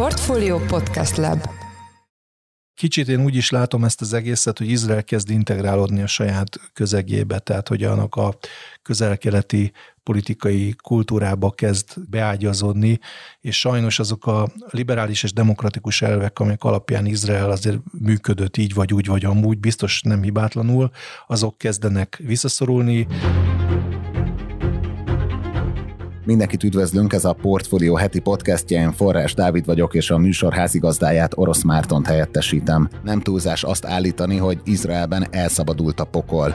Portfolio Podcast Lab Kicsit én úgy is látom ezt az egészet, hogy Izrael kezd integrálódni a saját közegébe, tehát hogy annak a közelkeleti politikai kultúrába kezd beágyazódni, és sajnos azok a liberális és demokratikus elvek, amelyek alapján Izrael azért működött így vagy úgy vagy amúgy, biztos nem hibátlanul, azok kezdenek visszaszorulni. Mindenkit üdvözlünk, ez a Portfolio heti podcastja, én Forrás Dávid vagyok, és a műsor házigazdáját Orosz Mártont helyettesítem. Nem túlzás azt állítani, hogy Izraelben elszabadult a pokol.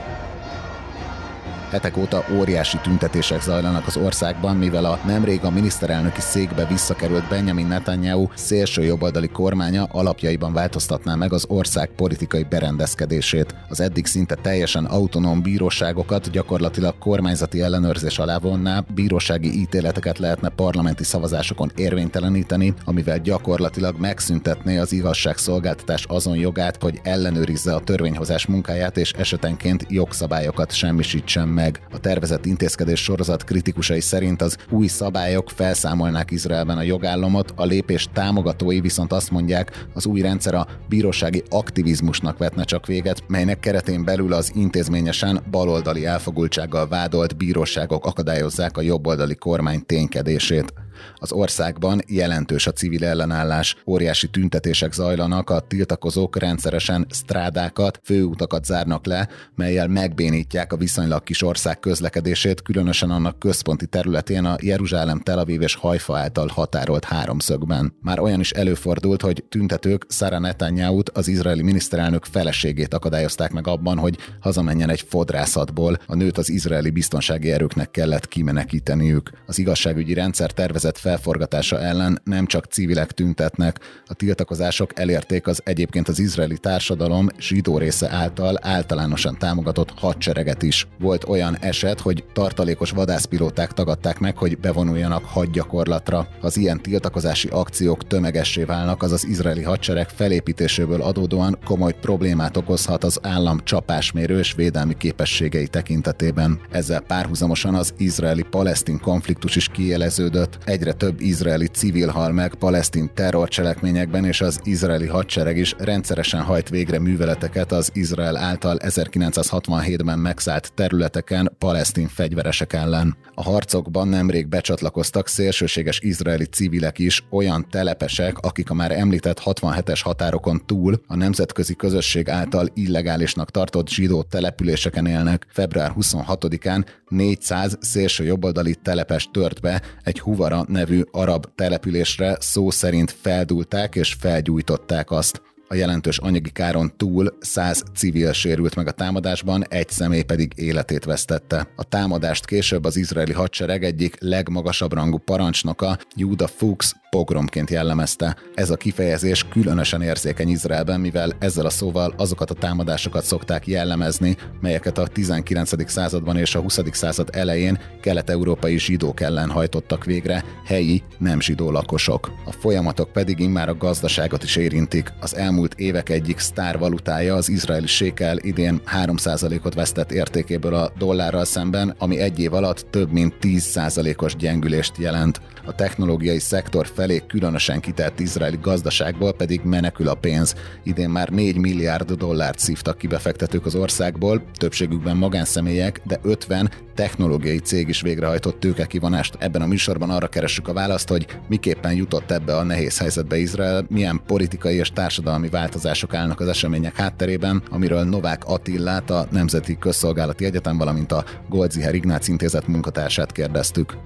Hetek óta óriási tüntetések zajlanak az országban, mivel a nemrég a miniszterelnöki székbe visszakerült Benjamin Netanyahu szélső jobboldali kormánya alapjaiban változtatná meg az ország politikai berendezkedését. Az eddig szinte teljesen autonóm bíróságokat gyakorlatilag kormányzati ellenőrzés alá vonná, bírósági ítéleteket lehetne parlamenti szavazásokon érvényteleníteni, amivel gyakorlatilag megszüntetné az igazságszolgáltatás azon jogát, hogy ellenőrizze a törvényhozás munkáját és esetenként jogszabályokat semmisítsen meg. A tervezett intézkedés sorozat kritikusai szerint az új szabályok felszámolnák Izraelben a jogállamot, a lépés támogatói viszont azt mondják, az új rendszer a bírósági aktivizmusnak vetne csak véget, melynek keretén belül az intézményesen baloldali elfogultsággal vádolt bíróságok akadályozzák a jobboldali kormány ténykedését. Az országban jelentős a civil ellenállás, óriási tüntetések zajlanak, a tiltakozók rendszeresen strádákat, főutakat zárnak le, melyel megbénítják a viszonylag kis ország közlekedését, különösen annak központi területén a Jeruzsálem, Tel Aviv és Hajfa által határolt háromszögben. Már olyan is előfordult, hogy tüntetők Sara netanyahu az izraeli miniszterelnök feleségét akadályozták meg abban, hogy hazamenjen egy fodrászatból. A nőt az izraeli biztonsági erőknek kellett kimenekíteniük. Az igazságügyi rendszer tervezett szervezet felforgatása ellen nem csak civilek tüntetnek. A tiltakozások elérték az egyébként az izraeli társadalom zsidó része által általánosan támogatott hadsereget is. Volt olyan eset, hogy tartalékos vadászpilóták tagadták meg, hogy bevonuljanak hadgyakorlatra. Ha az ilyen tiltakozási akciók tömegessé válnak, az izraeli hadsereg felépítéséből adódóan komoly problémát okozhat az állam csapásmérő és védelmi képességei tekintetében. Ezzel párhuzamosan az izraeli-palesztin konfliktus is kieleződött egyre több izraeli civil hal meg palesztin terrorcselekményekben, és az izraeli hadsereg is rendszeresen hajt végre műveleteket az Izrael által 1967-ben megszállt területeken palesztin fegyveresek ellen. A harcokban nemrég becsatlakoztak szélsőséges izraeli civilek is, olyan telepesek, akik a már említett 67-es határokon túl a nemzetközi közösség által illegálisnak tartott zsidó településeken élnek. Február 26-án 400 szélső jobboldali telepes tört be egy Huvara nevű arab településre szó szerint feldulták és felgyújtották azt. A jelentős anyagi káron túl 100 civil sérült meg a támadásban, egy személy pedig életét vesztette. A támadást később az izraeli hadsereg egyik legmagasabb rangú parancsnoka, Judah Fuchs pogromként jellemezte. Ez a kifejezés különösen érzékeny Izraelben, mivel ezzel a szóval azokat a támadásokat szokták jellemezni, melyeket a 19. században és a 20. század elején kelet-európai zsidók ellen hajtottak végre helyi, nem zsidó lakosok. A folyamatok pedig immár a gazdaságot is érintik. Az elmúlt évek egyik sztárvalutája, az izraeli sékel idén 3%-ot vesztett értékéből a dollárral szemben, ami egy év alatt több mint 10%-os gyengülést jelent. A technológiai szektor felé különösen kitett izraeli gazdaságból pedig menekül a pénz. Idén már 4 milliárd dollárt szívtak ki befektetők az országból, többségükben magánszemélyek, de 50 technológiai cég is végrehajtott tőkekivonást. Ebben a műsorban arra keressük a választ, hogy miképpen jutott ebbe a nehéz helyzetbe Izrael, milyen politikai és társadalmi változások állnak az események hátterében, amiről Novák Attillát, a Nemzeti Közszolgálati Egyetem, valamint a Goldziher Ignác Intézet munkatársát kérdeztük.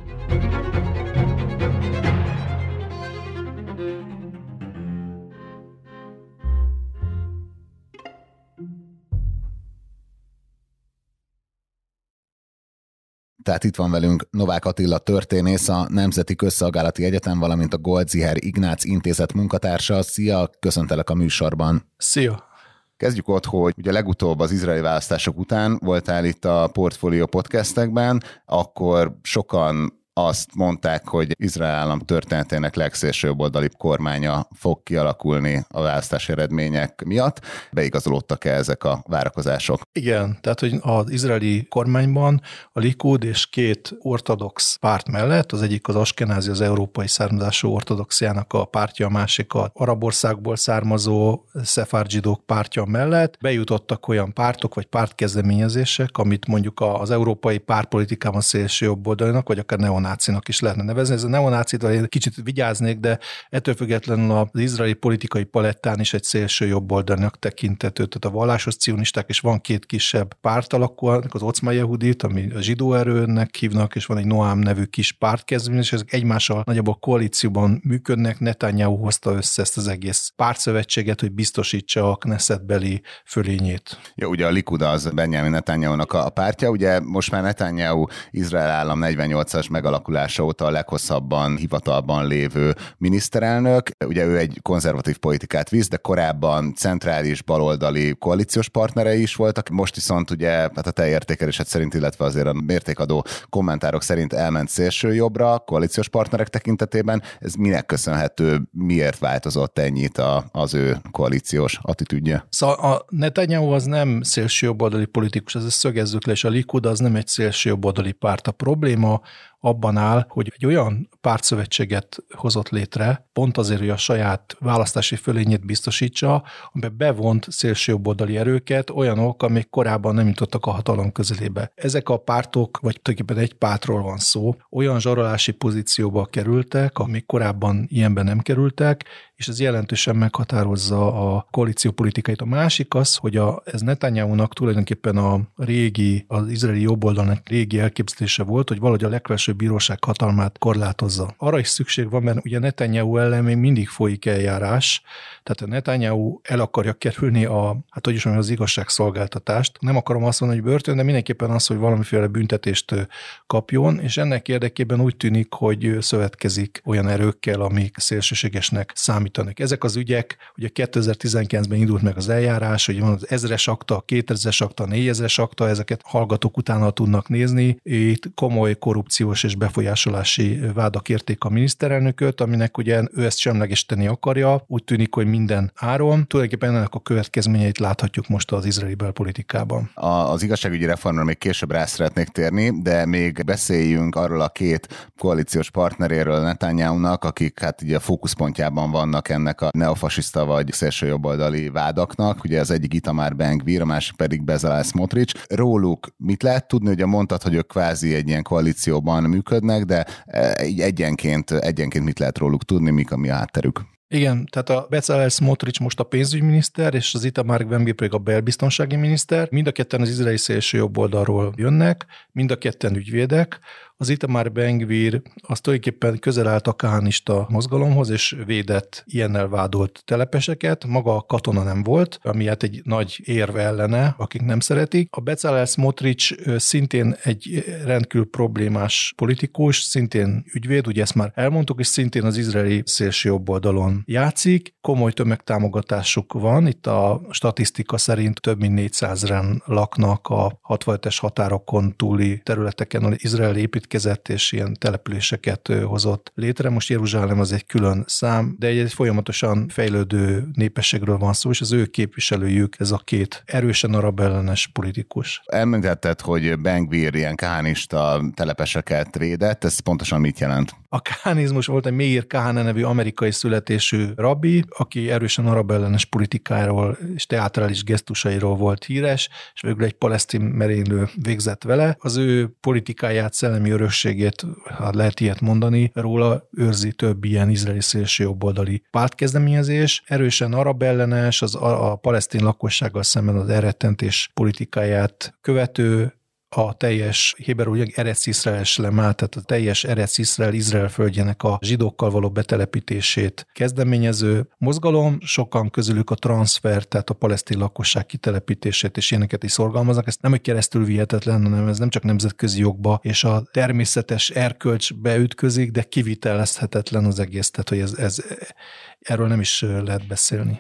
Tehát itt van velünk Novák Attila történész, a Nemzeti Közszolgálati Egyetem, valamint a Goldziher Ignác Intézet munkatársa. Szia, köszöntelek a műsorban. Szia! Kezdjük ott, hogy ugye legutóbb az izraeli választások után voltál itt a Portfolio podcastekben, akkor sokan azt mondták, hogy Izrael állam történetének legszélsőbb kormánya fog kialakulni a választási eredmények miatt. Beigazolódtak-e ezek a várakozások? Igen, tehát hogy az izraeli kormányban a Likud és két ortodox párt mellett, az egyik az Askenázi, az európai származású ortodoxiának a pártja, a másik a arab országból származó szefárdzsidók pártja mellett bejutottak olyan pártok vagy pártkezdeményezések, amit mondjuk az európai pártpolitikában szélső jobb oldalinak, vagy akár neonácinak is lehetne nevezni. Ez a neonácit, vagy kicsit vigyáznék, de ettől függetlenül az izraeli politikai palettán is egy szélső jobb oldalnak tekintető. Tehát a vallásos cionisták, és van két kisebb párt alakulnak, az Ocma Yehudit, ami a zsidó erőnek hívnak, és van egy Noám nevű kis pártkezdeményezés, és ezek egymással nagyjából koalícióban működnek. Netanyahu hozta össze ezt az egész pártszövetséget, hogy biztosítsa a Knesset beli fölényét. Ja, ugye a Likud az Benjamin Netanyahu-nak a pártja, ugye most már Netanyahu Izrael állam 48-as megalakulása óta a leghosszabban hivatalban lévő miniszterelnök. Ugye ő egy konzervatív politikát visz, de korábban centrális baloldali koalíciós partnerei is voltak. Most viszont ugye hát a te értékelésed szerint, illetve azért a mértékadó kommentárok szerint elment szélső jobbra koalíciós partnerek tekintetében. Ez minek köszönhető, miért változott ennyit a, az ő koalíciós attitűdje? Szóval a Netanyahu az nem szélső jobboldali politikus, ez szögezzük le, és a Likud az nem egy szélső jobboldali párt. A probléma abban áll, hogy egy olyan pártszövetséget hozott létre, pont azért, hogy a saját választási fölényét biztosítsa, amiben bevont szélsőjobboldali erőket, olyanok, amik korábban nem jutottak a hatalom közelébe. Ezek a pártok, vagy tulajdonképpen egy pártról van szó, olyan zsarolási pozícióba kerültek, amik korábban ilyenben nem kerültek, és ez jelentősen meghatározza a koalíció politikáit. A másik az, hogy a, ez Netanyahu-nak tulajdonképpen a régi, az izraeli jobboldalnak régi elképzelése volt, hogy valahogy a legfelsőbb bíróság hatalmát korlátozza. Arra is szükség van, mert ugye Netanyahu ellen még mindig folyik eljárás, tehát a Netanyahu el akarja kerülni a, hát hogy is mondjam, az igazságszolgáltatást. Nem akarom azt mondani, hogy börtön, de mindenképpen az, hogy valamiféle büntetést kapjon, és ennek érdekében úgy tűnik, hogy szövetkezik olyan erőkkel, amik szélsőségesnek számítanak. Ezek az ügyek, ugye 2019-ben indult meg az eljárás, hogy van az ezres akta, 2000-es akta, 4000-es akta, ezeket hallgatók utána tudnak nézni. Itt komoly korrupciós és befolyásolási vádak érték a miniszterelnököt, aminek ugye ő ezt semlegesíteni akarja. Úgy tűnik, hogy minden áron. Tulajdonképpen ennek a következményeit láthatjuk most az izraeli belpolitikában. Az igazságügyi reformra még később rá szeretnék térni, de még beszéljünk arról a két koalíciós partneréről Netanyahu-nak, akik hát ugye a fókuszpontjában vannak ennek a neofasiszta vagy szélsőjobboldali vádaknak. Ugye az egyik Itamar Ben-Gvir, a másik pedig Bezalel Smotrich. Róluk mit lehet tudni? Ugye mondtad, hogy ők kvázi egy ilyen koalícióban működnek, de e, így egyenként, egyenként mit lehet róluk tudni, mik a mi hátterük? Igen, tehát a Bezalel Smotrich most a pénzügyminiszter, és az Itamar Ben pedig a belbiztonsági miniszter. Mind a ketten az izraeli szélső jobb oldalról jönnek, mind a ketten ügyvédek. Az Itamar Bengvir az tulajdonképpen közel állt a kánista mozgalomhoz, és védett ilyennel vádolt telepeseket. Maga a katona nem volt, ami hát egy nagy érve ellene, akik nem szeretik. A Bezalel Smotrich szintén egy rendkívül problémás politikus, szintén ügyvéd, ugye ezt már elmondtuk, és szintén az izraeli szélső jobb oldalon játszik. Komoly tömegtámogatásuk van, itt a statisztika szerint több mint 400-ren laknak a 65-es határokon túli területeken az izrael épít építkezett, és ilyen településeket hozott létre. Most Jeruzsálem az egy külön szám, de egy folyamatosan fejlődő népességről van szó, és az ő képviselőjük ez a két erősen arab ellenes politikus. Említetted, hogy Bengvir ilyen kánista telepeseket védett, ez pontosan mit jelent? A kánizmus volt egy Meir Kahane nevű amerikai születésű rabbi, aki erősen arab ellenes politikáról és teátrális gesztusairól volt híres, és végül egy palesztin merénylő végzett vele. Az ő politikáját, szellemi örökségét, hát lehet ilyet mondani, róla őrzi több ilyen izraeli szélső jobboldali pártkezdeményezés. Erősen arab ellenes, az a, a palesztin lakossággal szemben az elrettentés politikáját követő a teljes Héberú Eretz Iszrael lemá, tehát a teljes Eretz Iszrael, Izrael földjének a zsidókkal való betelepítését kezdeményező mozgalom, sokan közülük a transfer, tehát a palesztin lakosság kitelepítését és ilyeneket is szorgalmaznak. Ez nem egy keresztül vihetetlen, hanem ez nem csak nemzetközi jogba és a természetes erkölcsbe ütközik, de kivitelezhetetlen az egész, tehát hogy ez, ez erről nem is lehet beszélni.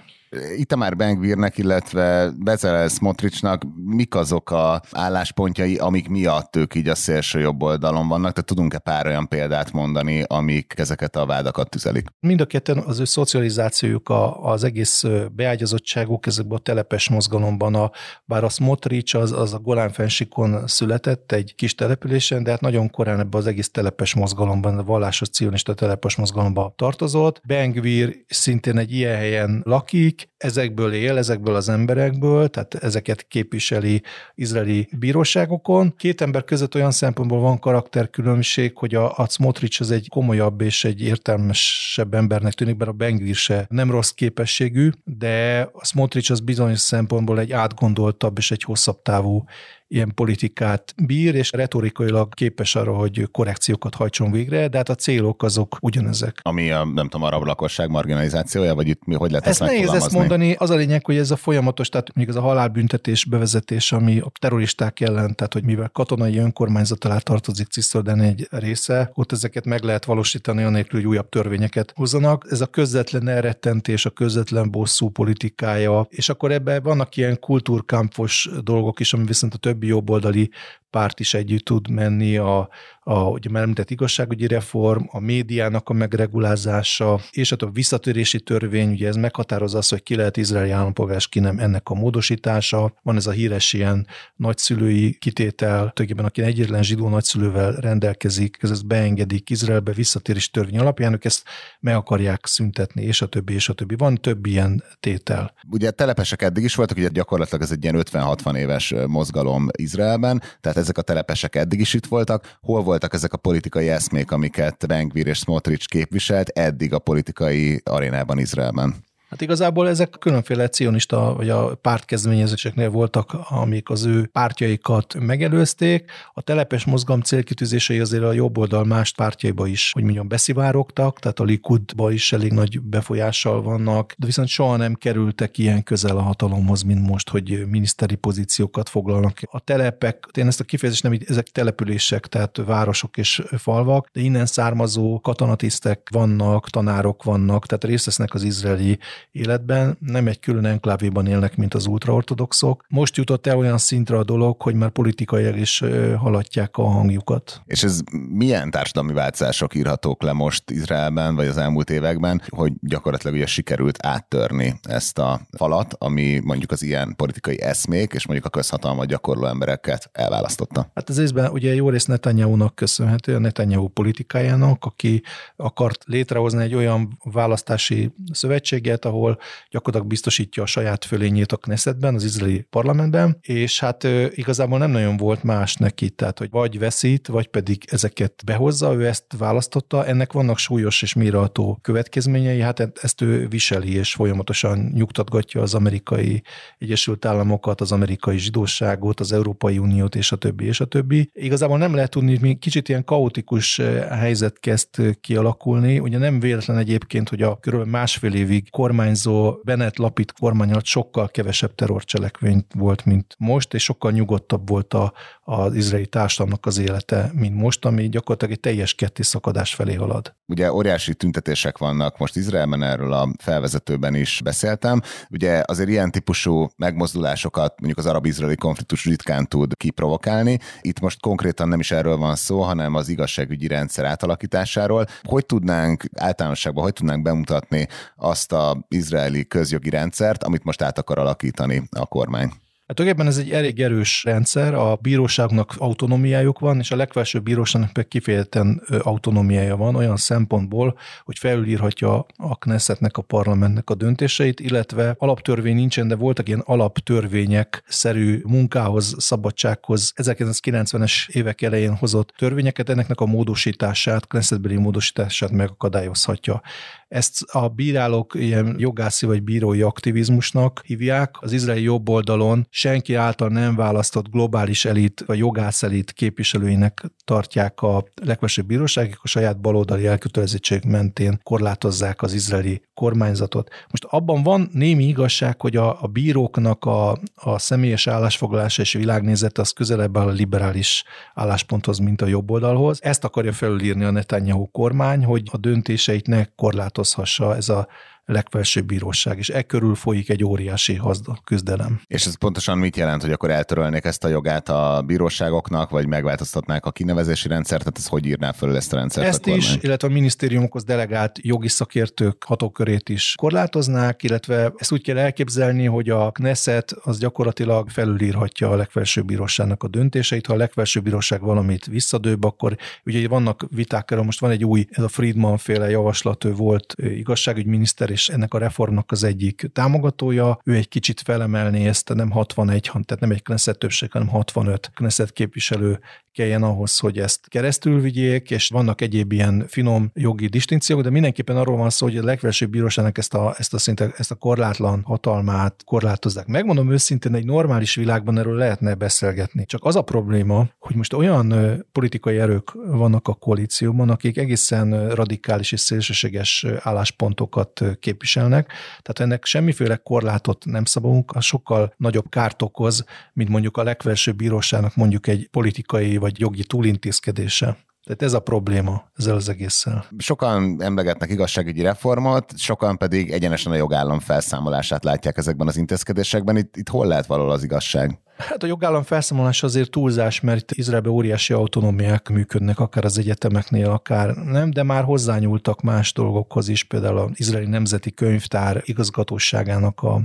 Itamár Bengvirnek, illetve Bezalel Smotrichnak mik azok a álláspontjai, amik miatt ők így a szélső jobb oldalon vannak? Tehát tudunk-e pár olyan példát mondani, amik ezeket a vádakat tüzelik? Mind a ketten az ő szocializációjuk, a, az egész beágyazottságuk ezekben a telepes mozgalomban, a, bár a Smotrich az, az a Golán fensikon született egy kis településen, de hát nagyon korán ebbe az egész telepes mozgalomban, a vallásos cionista telepes mozgalomba tartozott. Bengvir szintén egy ilyen helyen lakik, ezekből él, ezekből az emberekből, tehát ezeket képviseli izraeli bíróságokon. Két ember között olyan szempontból van karakterkülönbség, hogy a, a Smotrich az egy komolyabb és egy értelmesebb embernek tűnik, bár a Bengvir se nem rossz képességű, de a Smotrich az bizonyos szempontból egy átgondoltabb és egy hosszabb távú ilyen politikát bír, és retorikailag képes arra, hogy korrekciókat hajtson végre, de hát a célok azok ugyanezek. Ami a, nem tudom, arab lakosság marginalizációja, vagy itt mi, hogy lehet ezt, ezt nehéz ezt mondani. Az a lényeg, hogy ez a folyamatos, tehát még ez a halálbüntetés bevezetés, ami a terroristák ellen, tehát hogy mivel katonai önkormányzat alá tartozik Cisjordan egy része, ott ezeket meg lehet valósítani, anélkül, hogy újabb törvényeket hozzanak. Ez a közvetlen elrettentés, a közvetlen bosszú politikája, és akkor ebben vannak ilyen kultúrkámpos dolgok is, ami viszont a több többi jobboldali párt is együtt tud menni, a, a ugye már említett igazságügyi reform, a médiának a megregulázása, és a visszatörési törvény, ugye ez meghatározza azt, hogy ki lehet izraeli állampolgár, ki nem ennek a módosítása. Van ez a híres ilyen nagyszülői kitétel, tulajdonképpen aki egyetlen zsidó nagyszülővel rendelkezik, ez ezt beengedik Izraelbe visszatérési törvény alapján, ők ezt meg akarják szüntetni, és a többi, és a többi. Van több ilyen tétel. Ugye telepesek eddig is voltak, ugye gyakorlatilag ez egy ilyen 50-60 éves mozgalom Izraelben, tehát ezek a telepesek eddig is itt voltak. Hol voltak ezek a politikai eszmék, amiket Bengvir és Smotrich képviselt eddig a politikai arénában Izraelben? Hát igazából ezek különféle cionista vagy a pártkezdeményezéseknél voltak, amik az ő pártjaikat megelőzték. A telepes mozgalom célkitűzései azért a jobb oldal más pártjaiba is, hogy mondjam, beszivárogtak, tehát a Likudba is elég nagy befolyással vannak, de viszont soha nem kerültek ilyen közel a hatalomhoz, mint most, hogy miniszteri pozíciókat foglalnak. A telepek, én ezt a kifejezést nem, ezek települések, tehát városok és falvak, de innen származó katonatisztek vannak, tanárok vannak, tehát részt vesznek az izraeli életben, nem egy külön enklávéban élnek, mint az ultraortodoxok. Most jutott el olyan szintre a dolog, hogy már politikailag is haladják a hangjukat. És ez milyen társadalmi változások írhatók le most Izraelben, vagy az elmúlt években, hogy gyakorlatilag ugye sikerült áttörni ezt a falat, ami mondjuk az ilyen politikai eszmék, és mondjuk a közhatalmat gyakorló embereket elválasztotta? Hát az részben ugye jó rész Netanyahu-nak köszönhető, a Netanyahu politikájának, aki akart létrehozni egy olyan választási szövetséget, ahol gyakorlatilag biztosítja a saját fölényét a Knessetben, az izraeli parlamentben, és hát igazából nem nagyon volt más neki, tehát hogy vagy veszít, vagy pedig ezeket behozza, ő ezt választotta, ennek vannak súlyos és mérható következményei, hát e- ezt ő viseli, és folyamatosan nyugtatgatja az amerikai Egyesült Államokat, az amerikai zsidóságot, az Európai Uniót, és a többi, és a többi. Igazából nem lehet tudni, hogy kicsit ilyen kaotikus helyzet kezd kialakulni. Ugye nem véletlen egyébként, hogy a körülbelül másfél évig kormány kormányzó Bennett Lapid kormány alatt sokkal kevesebb terrorcselekvény volt, mint most, és sokkal nyugodtabb volt a, az izraeli társadalomnak az élete, mint most, ami gyakorlatilag egy teljes ketté szakadás felé halad. Ugye óriási tüntetések vannak most Izraelben, erről a felvezetőben is beszéltem. Ugye azért ilyen típusú megmozdulásokat mondjuk az arab-izraeli konfliktus ritkán tud kiprovokálni. Itt most konkrétan nem is erről van szó, hanem az igazságügyi rendszer átalakításáról. Hogy tudnánk általánosságban, hogy tudnánk bemutatni azt a izraeli közjogi rendszert, amit most át akar alakítani a kormány. Hát tulajdonképpen ez egy elég erős rendszer, a bíróságnak autonómiájuk van, és a legfelsőbb bíróságnak pedig kifejezetten autonómiája van olyan szempontból, hogy felülírhatja a Knessetnek, a parlamentnek a döntéseit, illetve alaptörvény nincsen, de voltak ilyen alaptörvények szerű munkához, szabadsághoz 1990-es évek elején hozott törvényeket, ennek a módosítását, Knessetbeli módosítását megakadályozhatja. Ezt a bírálók ilyen jogászi vagy bírói aktivizmusnak hívják. Az izraeli jobb oldalon senki által nem választott globális elit vagy jogász elit képviselőinek tartják a legfelsőbb bíróságok, a saját baloldali elkötelezettség mentén korlátozzák az izraeli kormányzatot. Most abban van némi igazság, hogy a, a bíróknak a, a személyes állásfoglalása és világnézet az közelebb áll a liberális állásponthoz, mint a jobb oldalhoz. Ezt akarja felülírni a Netanyahu kormány, hogy a döntéseit ne korlátozhassa ez a legfelsőbb bíróság, és e körül folyik egy óriási hazda küzdelem. És ez pontosan mit jelent, hogy akkor eltörölnék ezt a jogát a bíróságoknak, vagy megváltoztatnák a kinevezési rendszert, tehát ez hogy írná föl ezt a rendszert? Ezt a is, illetve a minisztériumokhoz delegált jogi szakértők hatókörét is korlátoznák, illetve ezt úgy kell elképzelni, hogy a Knesset az gyakorlatilag felülírhatja a legfelsőbb bíróságnak a döntéseit. Ha a legfelsőbb bíróság valamit visszadőbb, akkor ugye vannak viták erről, most van egy új, ez a Friedman féle javaslat, ő volt igazságügyminiszter, és ennek a reformnak az egyik támogatója. Ő egy kicsit felemelné ezt, nem 61, tehát nem egy Knesset többség, hanem 65 Knesset képviselő kelljen ahhoz, hogy ezt keresztül vigyék, és vannak egyéb ilyen finom jogi distinkciók, de mindenképpen arról van szó, hogy a legfelsőbb bíróságnak ezt a, ezt a, szinte, ezt a korlátlan hatalmát korlátozzák. Megmondom őszintén, egy normális világban erről lehetne beszélgetni. Csak az a probléma, hogy most olyan politikai erők vannak a koalícióban, akik egészen radikális és szélsőséges álláspontokat képviselnek, tehát ennek semmiféle korlátot nem szabunk, az sokkal nagyobb kárt okoz, mint mondjuk a legfelsőbb bíróságnak mondjuk egy politikai vagy jogi túlintézkedése. Tehát ez a probléma ezzel az egésszel. Sokan emlegetnek igazságügyi reformot, sokan pedig egyenesen a jogállam felszámolását látják ezekben az intézkedésekben. Itt, itt hol lehet való az igazság? Hát a jogállam felszámolás azért túlzás, mert Izraelben óriási autonómiák működnek, akár az egyetemeknél, akár nem, de már hozzányúltak más dolgokhoz is, például az Izraeli Nemzeti Könyvtár igazgatóságának a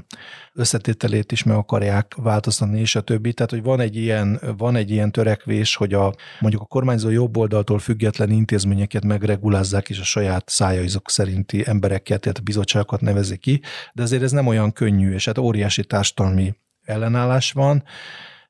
összetételét is meg akarják változtatni, és a többi. Tehát, hogy van egy ilyen, van egy ilyen törekvés, hogy a, mondjuk a kormányzó jobb oldaltól független intézményeket megregulázzák, és a saját szájaizok szerinti embereket, tehát a bizottságokat nevezik ki, de azért ez nem olyan könnyű, és hát óriási társadalmi ellenállás van,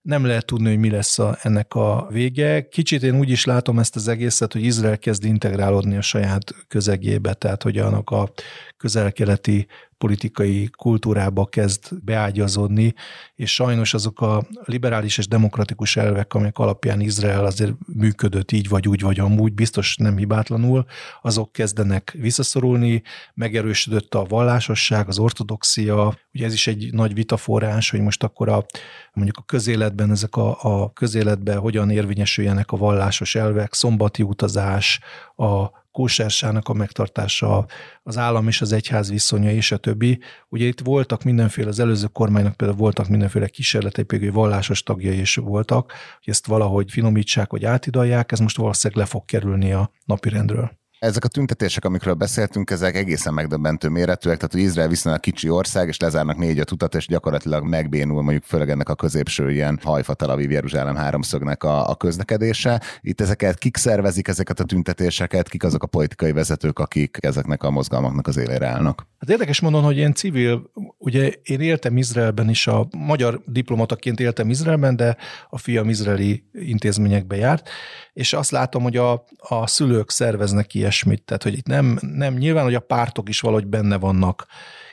nem lehet tudni, hogy mi lesz a, ennek a vége. Kicsit én úgy is látom ezt az egészet, hogy Izrael kezd integrálódni a saját közegébe, tehát hogy annak a közel-keleti politikai kultúrába kezd beágyazódni, és sajnos azok a liberális és demokratikus elvek, amelyek alapján Izrael azért működött így vagy úgy vagy amúgy, biztos nem hibátlanul, azok kezdenek visszaszorulni, megerősödött a vallásosság, az ortodoxia, ugye ez is egy nagy vitaforrás, hogy most akkor a, mondjuk a közéletben ezek a, a közéletben hogyan érvényesüljenek a vallásos elvek, szombati utazás, a kósársának a megtartása, az állam és az egyház viszonya és a többi. Ugye itt voltak mindenféle, az előző kormánynak például voltak mindenféle kísérletek, például vallásos tagjai is voltak, hogy ezt valahogy finomítsák, vagy átidalják, ez most valószínűleg le fog kerülni a napirendről. Ezek a tüntetések, amikről beszéltünk, ezek egészen megdöbbentő méretűek, tehát hogy Izrael viszonylag kicsi ország, és lezárnak négy-öt utat, és gyakorlatilag megbénul mondjuk főleg ennek a középső ilyen Hajfa, Tel Aviv, Jeruzsálem háromszögnek a, a közlekedése. Itt ezeket kik szervezik ezeket a tüntetéseket, kik azok a politikai vezetők, akik ezeknek a mozgalmaknak az élére állnak? Hát érdekes mondom, hogy én civil, ugye én éltem Izraelben is, a magyar diplomataként éltem Izraelben, de a fiam izraeli intézményekbe járt, és azt látom, hogy a, a szülők szerveznek ilyesmit, tehát hogy itt nem, nem nyilván, hogy a pártok is valahogy benne vannak.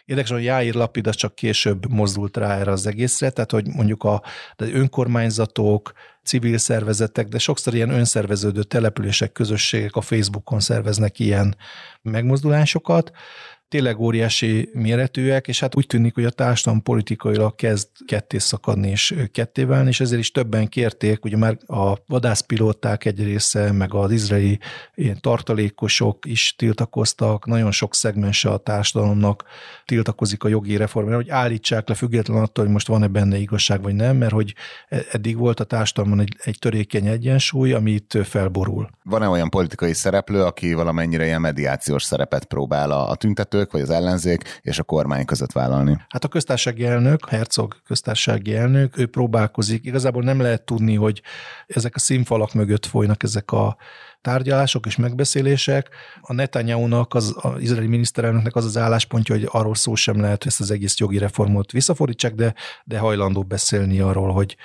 Érdekes, hogy Jáír Lapid az csak később mozdult rá erre az egészre, tehát hogy mondjuk a de önkormányzatok, civil szervezetek, de sokszor ilyen önszerveződő települések, közösségek a Facebookon szerveznek ilyen megmozdulásokat, tényleg óriási méretűek, és hát úgy tűnik, hogy a társadalom politikailag kezd ketté szakadni és ketté válni, és ezért is többen kérték, ugye már a vadászpilóták egy része, meg az izraeli ilyen tartalékosok is tiltakoztak, nagyon sok szegmense a társadalomnak tiltakozik a jogi reformra, hogy állítsák le független attól, hogy most van-e benne igazság vagy nem, mert hogy eddig volt a társadalomban egy, egy törékeny egyensúly, ami itt felborul. Van-e olyan politikai szereplő, aki valamennyire ilyen mediációs szerepet próbál a, a tüntető képviselők, vagy az ellenzék és a kormány között vállalni? Hát a köztársasági elnök, Herzog köztársasági elnök, ő próbálkozik. Igazából nem lehet tudni, hogy ezek a színfalak mögött folynak ezek a tárgyalások és megbeszélések. A Netanyahu-nak, az, az izraeli miniszterelnöknek az az álláspontja, hogy arról szó sem lehet, hogy ezt az egész jogi reformot visszafordítsák, de, de hajlandó beszélni arról, hogy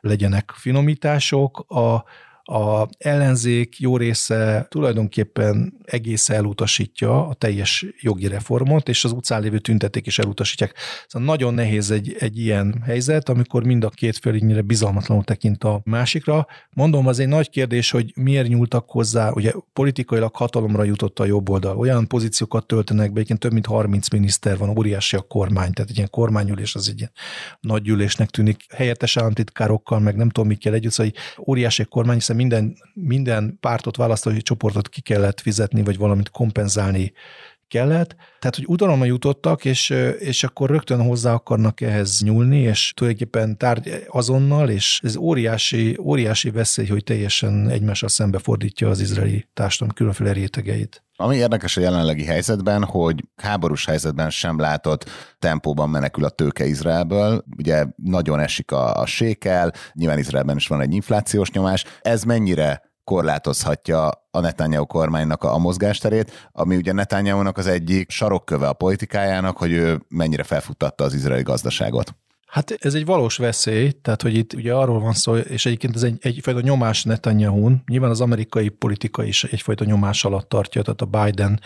legyenek finomítások. A, a ellenzék jó része tulajdonképpen egész elutasítja a teljes jogi reformot, és az utcán lévő tünteték is elutasítják. Szóval nagyon nehéz egy, egy ilyen helyzet, amikor mind a két fél így bizalmatlanul tekint a másikra. Mondom, az egy nagy kérdés, hogy miért nyúltak hozzá, ugye politikailag hatalomra jutott a jobb oldal. Olyan pozíciókat töltenek be, több mint 30 miniszter van, óriási a kormány, tehát egy ilyen kormányülés az egy ilyen nagy gyűlésnek tűnik, helyettes államtitkárokkal, meg nem tudom, mikkel együtt, szóval óriási a kormány, hiszen minden, minden pártot, választói csoportot ki kellett fizetni, vagy valamit kompenzálni kellett. Tehát, hogy udalomra jutottak, és, és akkor rögtön hozzá akarnak ehhez nyúlni, és tulajdonképpen tárgy azonnal, és ez óriási, óriási veszély, hogy teljesen egymással szembefordítja az izraeli társadalom különféle rétegeit. Ami érdekes a jelenlegi helyzetben, hogy háborús helyzetben sem látott tempóban menekül a tőke Izraelből. Ugye nagyon esik a, a sékel, nyilván Izraelben is van egy inflációs nyomás. Ez mennyire korlátozhatja a Netanyahu kormánynak a, a mozgásterét, ami ugye Netanyahu-nak az egyik sarokköve a politikájának, hogy ő mennyire felfuttatta az izraeli gazdaságot. Hát ez egy valós veszély, tehát hogy itt ugye arról van szó, és egyébként ez egy, egyfajta nyomás netanyahu nyilván az amerikai politika is egyfajta nyomás alatt tartja, tehát a Biden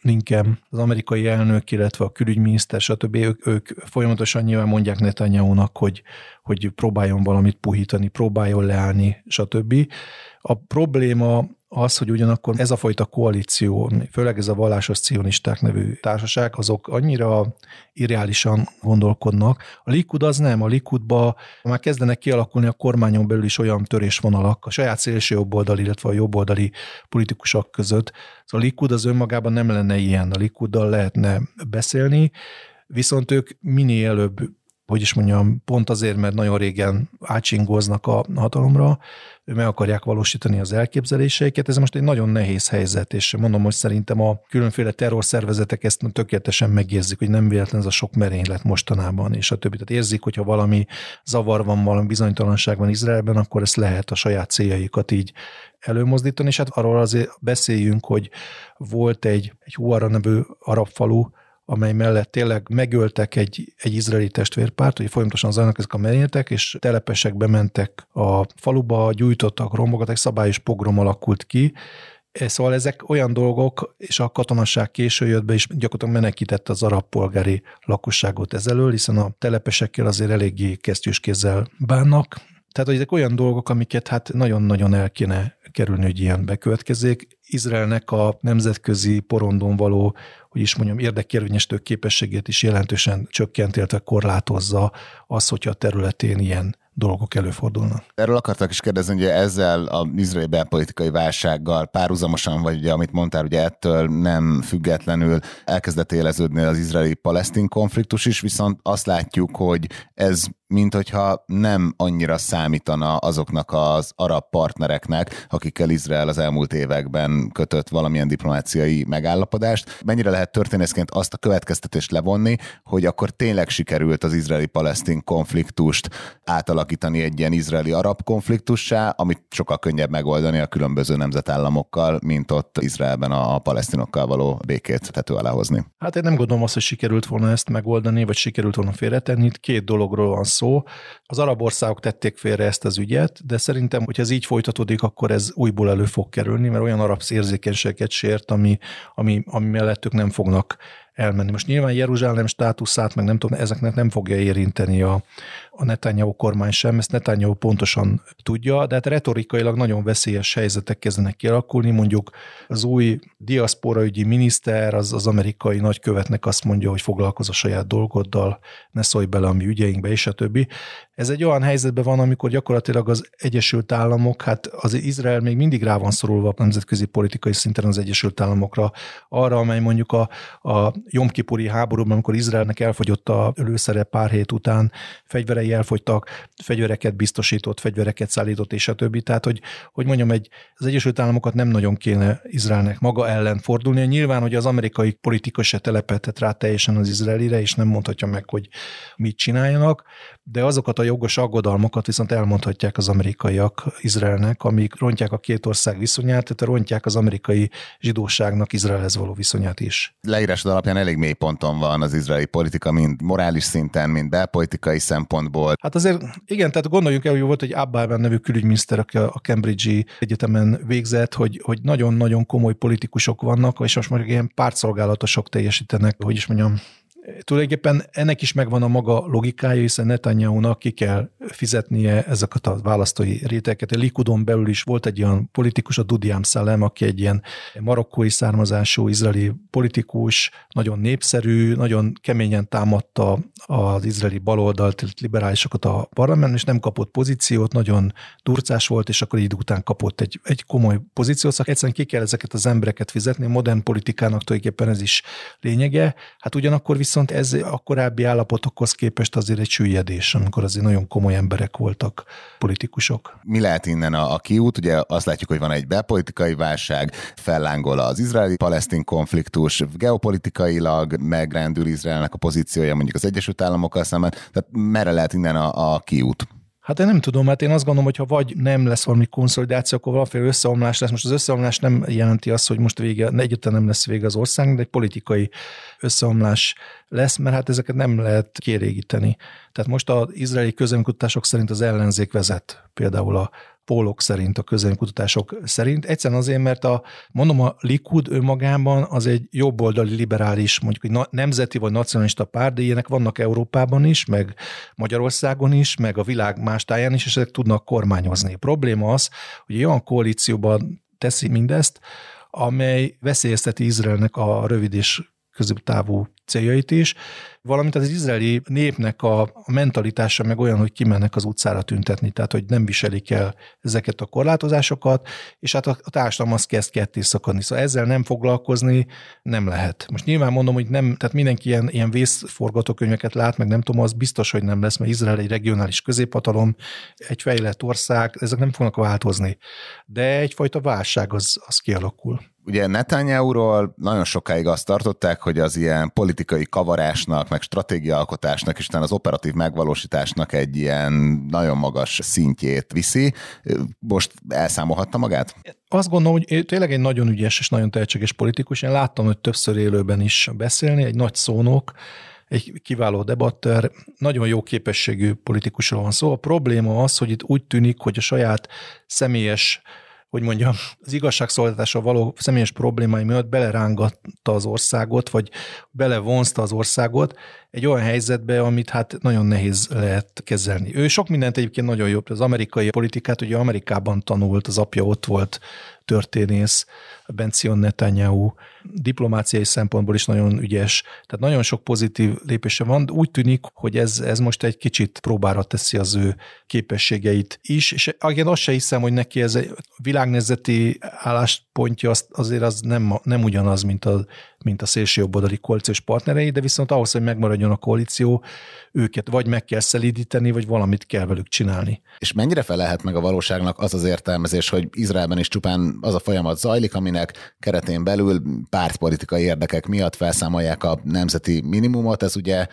Lincoln, az amerikai elnök, illetve a külügyminiszter, stb. Ők, ők folyamatosan nyilván mondják Netanyahu-nak, hogy, hogy próbáljon valamit puhítani, próbáljon leállni, stb. A probléma az, hogy ugyanakkor ez a fajta koalíció, főleg ez a vallásos cionisták nevű társaság, azok annyira irreálisan gondolkodnak. A Likud az nem, a Likudba már kezdenek kialakulni a kormányon belül is olyan törésvonalak a saját szélső jobboldali, illetve a jobboldali politikusok között. Szóval a Likud az önmagában nem lenne ilyen, a Likuddal lehetne beszélni, viszont ők minél előbb hogy is mondjam, pont azért, mert nagyon régen átsingoznak a hatalomra, meg akarják valósítani az elképzeléseiket. Ez most egy nagyon nehéz helyzet, és mondom, hogy szerintem a különféle terrorszervezetek ezt tökéletesen megérzik, hogy nem véletlen ez a sok merénylet mostanában, és a többi. Tehát érzik, hogyha valami zavar van, valami bizonytalanság van Izraelben, akkor ezt lehet a saját céljaikat így előmozdítani, és hát arról azért beszéljünk, hogy volt egy, egy Huara nevű arab falu, amely mellett tényleg megöltek egy, egy izraeli testvérpárt, hogy folyamatosan zajlanak ezek a merényletek, és telepesek bementek a faluba, gyújtottak rombokat, egy szabályos pogrom alakult ki, e, Szóval ezek olyan dolgok, és a katonasság késő jött be, és gyakorlatilag menekítette az arab polgári lakosságot ezelől, hiszen a telepesekkel azért eléggé kesztyűs kézzel bánnak. Tehát, hogy ezek olyan dolgok, amiket hát nagyon-nagyon el kéne kerülni, hogy ilyen bekövetkezzék. Izraelnek a nemzetközi porondon való hogy is mondjam, érdekérvényesítő képességét is jelentősen csökkent, illetve korlátozza az, hogyha a területén ilyen dolgok előfordulnak. Erről akartak is kérdezni, hogy ezzel a izraeli belpolitikai válsággal párhuzamosan, vagy ugye, amit mondtál, ugye ettől nem függetlenül elkezdett éleződni az izraeli-palesztin konfliktus is, viszont azt látjuk, hogy ez mint hogyha nem annyira számítana azoknak az arab partnereknek, akikkel Izrael az elmúlt években kötött valamilyen diplomáciai megállapodást. Mennyire lehet történészként azt a következtetést levonni, hogy akkor tényleg sikerült az izraeli-palesztin konfliktust átalakítani egy ilyen izraeli-arab konfliktussá, amit sokkal könnyebb megoldani a különböző nemzetállamokkal, mint ott Izraelben a palesztinokkal való békét tető alá. Hát én nem gondolom azt, hogy sikerült volna ezt megoldani, vagy sikerült volna félretenni. Itt két dologról van szó. Az arab országok tették félre ezt az ügyet, de szerintem, hogy ez így folytatódik, akkor ez újból elő fog kerülni, mert olyan arab érzékenységet sért, ami, ami, ami mellett ők nem fognak elmenni. Most nyilván Jeruzsálem státuszát, meg nem tudom, ezeknek nem fogja érinteni a, a Netanyahu kormány sem, ezt Netanyahu pontosan tudja, de hát retorikailag nagyon veszélyes helyzetek kezdenek kialakulni, mondjuk az új diaszporaügyi miniszter, az, az amerikai nagykövetnek azt mondja, hogy foglalkozz a saját dolgoddal, ne szólj bele a mi ügyeinkbe, és a többi. Ez egy olyan helyzetben van, amikor gyakorlatilag az Egyesült Államok, hát az Izrael még mindig rá van szorulva a nemzetközi politikai szinten az Egyesült Államokra, arra, amely mondjuk a, a Jomkipuri háborúban, amikor Izraelnek elfogyott a lőszere pár hét után, fegyverei elfogytak, fegyvereket biztosított, fegyvereket szállított, és a többi. Tehát, hogy, hogy mondjam, egy, az Egyesült Államokat nem nagyon kéne Izraelnek maga ellen fordulni. Nyilván, hogy az amerikai politika se telepetett rá teljesen az izraelire, és nem mondhatja meg, hogy mit csináljanak, de azokat a jogos aggodalmakat viszont elmondhatják az amerikaiak Izraelnek, amik rontják a két ország viszonyát, tehát rontják az amerikai zsidóságnak Izraelhez való viszonyát is. Leírásod alapján elég mély ponton van az izraeli politika, mind morális szinten, mind belpolitikai szempontból. Hát azért igen, tehát gondoljunk el, hogy volt egy Abbában nevű külügyminiszter, aki a Cambridge-i egyetemen végzett, hogy, hogy nagyon-nagyon komoly politikusok vannak, és most már ilyen pártszolgálatosok teljesítenek, hogy is mondjam, tulajdonképpen ennek is megvan a maga logikája, hiszen Netanyahu-nak ki kell fizetnie ezeket a választói réteket. A Likudon belül is volt egy olyan politikus, a Dudiam Salem, aki egy ilyen marokkói származású izraeli politikus, nagyon népszerű, nagyon keményen támadta az izraeli baloldalt, liberálisokat a parlamentben, és nem kapott pozíciót, nagyon durcás volt, és akkor idő után kapott egy, egy komoly pozíciót, szóval egyszerűen ki kell ezeket az embereket fizetni, modern politikának tulajdonképpen ez is lényege. Hát ugyanakkor viszont ez a korábbi állapotokhoz képest azért egy süllyedés, amikor azért nagyon komoly emberek voltak politikusok. Mi lehet innen a, a kiút? Ugye azt látjuk, hogy van egy belpolitikai válság, fellángol az izraeli-palesztin konfliktus, geopolitikailag megrendül Izraelnek a pozíciója mondjuk az Egyesült Államokkal szemben, tehát merre lehet innen a, a kiút? Hát én nem tudom, mert én azt gondolom, hogy ha vagy nem lesz valami konszolidáció, akkor valamiféle összeomlás lesz. Most az összeomlás nem jelenti azt, hogy most vége, egyáltalán nem lesz vége az országnak, de egy politikai összeomlás lesz, mert hát ezeket nem lehet kielégíteni. Tehát most az izraeli közönkutatások szerint az ellenzék vezet például a pólok szerint, a közönkutatások szerint. Egyszerűen azért, mert a, mondom, a Likud önmagában az egy jobboldali liberális, mondjuk egy nemzeti vagy nacionalista párt, de ilyenek vannak Európában is, meg Magyarországon is, meg a világ más táján is, és ezek tudnak kormányozni. A probléma az, hogy egy olyan koalícióban teszi mindezt, amely veszélyezteti Izraelnek a rövid és középtávú céljait is, valamint az izraeli népnek a mentalitása meg olyan, hogy kimennek az utcára tüntetni, tehát hogy nem viselik el ezeket a korlátozásokat, és hát a társadalom az kezd ketté szakadni. Szóval ezzel nem foglalkozni nem lehet. Most nyilván mondom, hogy nem, tehát mindenki ilyen, ilyen vészforgatókönyveket lát, meg nem tudom, az biztos, hogy nem lesz, mert Izrael egy regionális középhatalom, egy fejlett ország, ezek nem fognak változni. De egyfajta válság az, az kialakul. Ugye Netanyahu-ról nagyon sokáig azt tartották, hogy az ilyen politikai kavarásnak, meg stratégiaalkotásnak, és az operatív megvalósításnak egy ilyen nagyon magas szintjét viszi. Most elszámolhatta magát? Azt gondolom, hogy tényleg egy nagyon ügyes és nagyon tehetséges politikus. Én láttam, hogy többször élőben is beszélni, egy nagy szónok, egy kiváló debatter, nagyon jó képességű politikusról van szó. A probléma az, hogy itt úgy tűnik, hogy a saját személyes hogy mondjam, az igazságszolgáltatásra való személyes problémái miatt belerángatta az országot, vagy belevonzta az országot egy olyan helyzetbe, amit hát nagyon nehéz lehet kezelni. Ő sok mindent egyébként nagyon jobb, az amerikai politikát, ugye Amerikában tanult, az apja ott volt történész, Benzion Netanyahu, diplomáciai szempontból is nagyon ügyes, tehát nagyon sok pozitív lépése van, úgy tűnik, hogy ez, ez most egy kicsit próbára teszi az ő képességeit is, és igen, azt se hiszem, hogy neki ez egy világnézeti álláspontja az, azért az nem, nem ugyanaz, mint a, mint a szélsőjobboldali koalíciós partnerei, de viszont ahhoz, hogy megmaradjon a koalíció, őket vagy meg kell szelídíteni, vagy valamit kell velük csinálni. És mennyire felelhet meg a valóságnak az az értelmezés, hogy Izraelben is csupán az a folyamat zajlik, aminek keretén belül pártpolitikai érdekek miatt felszámolják a nemzeti minimumot, ez ugye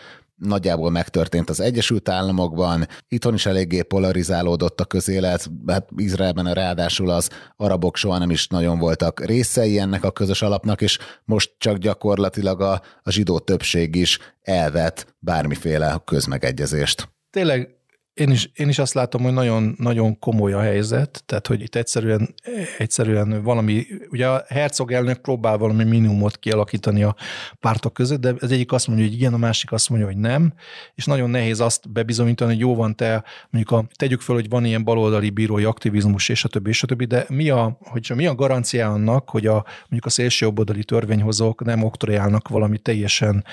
nagyjából megtörtént az Egyesült Államokban, itthon is eléggé polarizálódott a közélet, hát Izraelben ráadásul az arabok soha nem is nagyon voltak részei ennek a közös alapnak, és most csak gyakorlatilag a, a zsidó többség is elvet bármiféle közmegegyezést. Tényleg én is, én is azt látom, hogy nagyon, nagyon komoly a helyzet, tehát hogy itt egyszerűen, egyszerűen valami, ugye a hercog elnök próbál valami minimumot kialakítani a pártok között, de az egyik azt mondja, hogy igen, a másik azt mondja, hogy nem, és nagyon nehéz azt bebizonyítani, hogy jó van te, mondjuk a, tegyük fel, hogy van ilyen baloldali bírói aktivizmus, és a többi, és a többi, de mi a, hogy mi a garancia annak, hogy a, mondjuk a szélsőjobboldali törvényhozók nem oktorálnak valami teljesen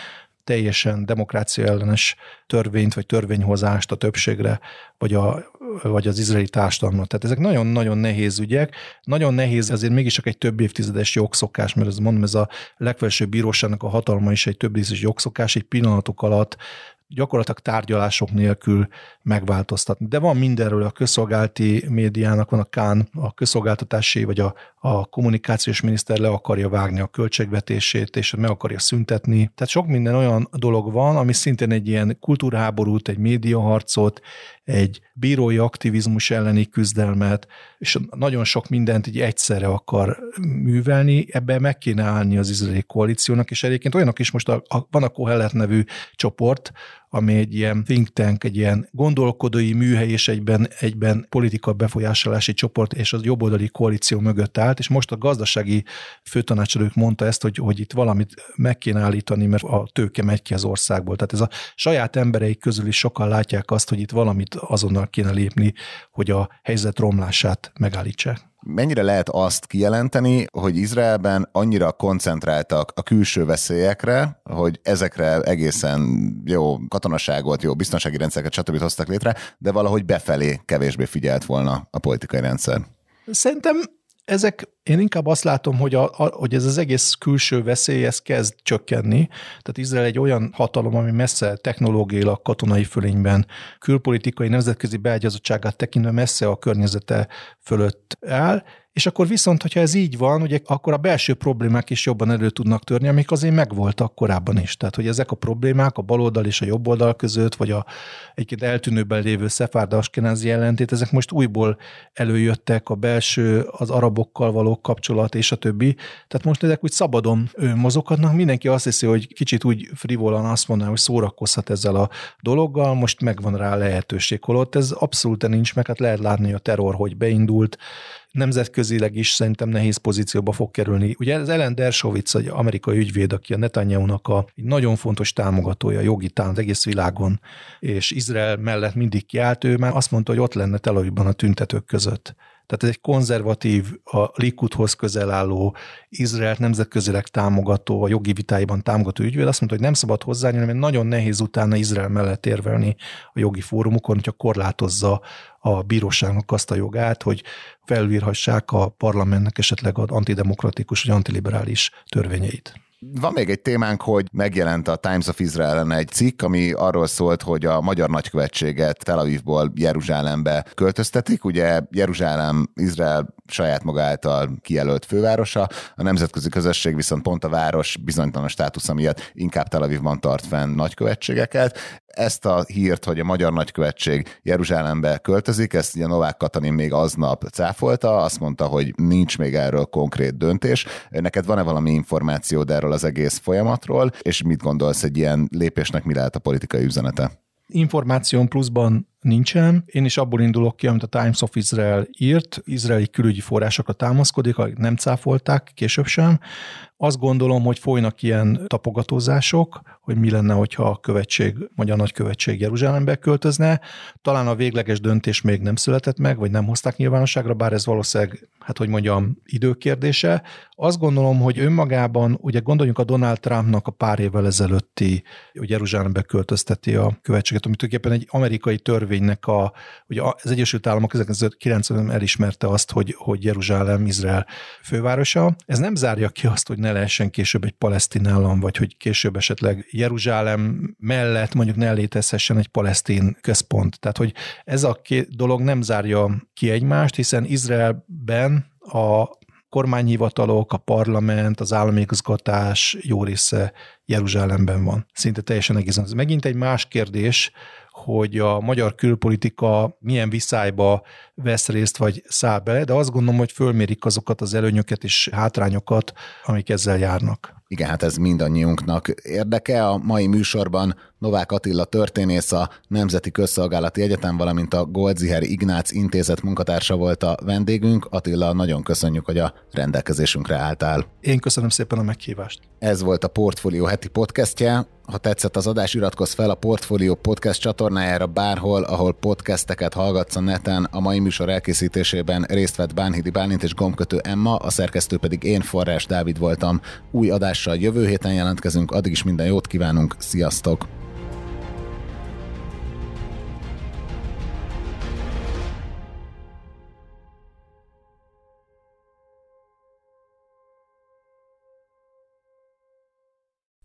teljesen demokrácia ellenes törvényt vagy törvényhozást a többségre, vagy, a, vagy az izraeli társadalomra. Tehát ezek nagyon-nagyon nehéz ügyek. Nagyon nehéz, azért mégis csak egy több évtizedes jogszokás, mert ez mondom, ez a legfelsőbb bíróságnak a hatalma is egy több évtizedes jogszokás, egy pillanatok alatt gyakorlatilag tárgyalások nélkül megváltoztatni. De van mindenről, a közszolgálti médiának van a KÁN, a közszolgáltatási vagy a, a kommunikációs miniszter le akarja vágni a költségvetését, és meg akarja szüntetni. Tehát sok minden olyan dolog van, ami szintén egy ilyen kultúrháborút, egy médiaharcot, egy bírói aktivizmus elleni küzdelmet, és nagyon sok mindent így egyszerre akar művelni, ebbe meg kéne állni az izraeli koalíciónak, és egyébként olyanok is most a, a, van a Kohelet nevű csoport, ami egy ilyen think tank, egy ilyen gondolkodói műhely és egyben, egyben politika befolyásolási csoport és az jobboldali koalíció mögött állt, és most a gazdasági főtanácsadók mondta ezt, hogy, hogy itt valamit meg kéne állítani, mert a tőke megy ki az országból. Tehát ez a saját embereik közül is sokan látják azt, hogy itt valamit azonnal kéne lépni, hogy a helyzet romlását megállítsák. Mennyire lehet azt kijelenteni, hogy Izraelben annyira koncentráltak a külső veszélyekre, hogy ezekre egészen jó katonaságot, jó biztonsági rendszereket, stb. hoztak létre, de valahogy befelé kevésbé figyelt volna a politikai rendszer? Szerintem ezek, én inkább azt látom, hogy, a, a, hogy ez az egész külső veszély, ez kezd csökkenni. Tehát Izrael egy olyan hatalom, ami messze technológiailag, katonai fölényben, külpolitikai, nemzetközi beágyazottságát tekintve messze a környezete fölött áll, és akkor viszont, hogyha ez így van, ugye akkor a belső problémák is jobban elő tudnak törni, amik azért megvoltak korábban is. Tehát, hogy ezek a problémák a baloldal és a jobboldal között, vagy a egyébként eltűnőben lévő szefárda askenázi ellentét, ezek most újból előjöttek, a belső, az arabokkal való kapcsolat és a többi. Tehát most ezek úgy szabadon mozoghatnak. Mindenki azt hiszi, hogy kicsit úgy frivolan azt mondaná, hogy szórakozhat ezzel a dologgal, most megvan rá lehetőség, holott ez abszolút nincs meg, hát lehet látni a terror, hogy beindult, nemzetközileg is szerintem nehéz pozícióba fog kerülni. Ugye ez Ellen Dershowitz, egy amerikai ügyvéd, aki a Netanyahu-nak a egy nagyon fontos támogatója, jogi tán az egész világon, és Izrael mellett mindig kiállt, ő már azt mondta, hogy ott lenne Tel a tüntetők között. Tehát ez egy konzervatív, a Likudhoz közel álló, Izraelt nemzetközileg támogató, a jogi vitáiban támogató ügyvéd azt mondta, hogy nem szabad hozzányúlni, mert nagyon nehéz utána Izrael mellett érvelni a jogi fórumokon, hogyha korlátozza a bíróságnak azt a jogát, hogy felülírhassák a parlamentnek esetleg az antidemokratikus vagy antiliberális törvényeit. Van még egy témánk, hogy megjelent a Times of Israel-en egy cikk, ami arról szólt, hogy a magyar nagykövetséget Tel Avivból Jeruzsálembe költöztetik. Ugye Jeruzsálem Izrael saját maga által kijelölt fővárosa, a nemzetközi közösség viszont pont a város bizonytalan státusza miatt inkább Tel Avivban tart fenn nagykövetségeket. Ezt a hírt, hogy a magyar nagykövetség Jeruzsálembe költözik, ezt ugye Novák Katalin még aznap cáfolta, azt mondta, hogy nincs még erről konkrét döntés. Neked van-e valami információd erről az egész folyamatról, és mit gondolsz egy ilyen lépésnek, mi lehet a politikai üzenete? Információn pluszban nincsen. Én is abból indulok ki, amit a Times of Israel írt, izraeli külügyi forrásokra támaszkodik, nem cáfolták, később sem. Azt gondolom, hogy folynak ilyen tapogatózások, hogy mi lenne, hogyha a követség, magyar nagykövetség Jeruzsálembe költözne. Talán a végleges döntés még nem született meg, vagy nem hozták nyilvánosságra, bár ez valószínűleg, hát hogy mondjam, időkérdése. Azt gondolom, hogy önmagában, ugye gondoljunk a Donald Trumpnak a pár évvel ezelőtti, hogy Jeruzsálembe költözteti a követséget, amit tulajdonképpen egy amerikai törvénynek a, ugye az Egyesült Államok 1990-ben elismerte azt, hogy, hogy Jeruzsálem Izrael fővárosa. Ez nem zárja ki azt, hogy ne lehessen később egy palesztin állam, vagy hogy később esetleg Jeruzsálem mellett mondjuk ne létezhessen egy palesztin központ. Tehát, hogy ez a két dolog nem zárja ki egymást, hiszen Izraelben a kormányhivatalok, a parlament, az állami igazgatás jó része Jeruzsálemben van. Szinte teljesen egészen. Ez megint egy más kérdés, hogy a magyar külpolitika milyen viszályba vesz részt, vagy száll bele, de azt gondolom, hogy fölmérik azokat az előnyöket és hátrányokat, amik ezzel járnak. Igen, hát ez mindannyiunknak érdeke. A mai műsorban Novák Attila történész, a Nemzeti Közszolgálati Egyetem, valamint a Goldziher Ignác intézet munkatársa volt a vendégünk. Attila, nagyon köszönjük, hogy a rendelkezésünkre álltál. Én köszönöm szépen a meghívást. Ez volt a Portfolio heti podcastje. Ha tetszett az adás, iratkozz fel a Portfolio podcast csatornájára bárhol, ahol podcasteket hallgatsz a neten. A mai műsor elkészítésében részt vett Bánhidi Bálint és Gomkötő Emma, a szerkesztő pedig én, Forrás Dávid voltam. Új adással jövő héten jelentkezünk, addig is minden jót kívánunk, sziasztok!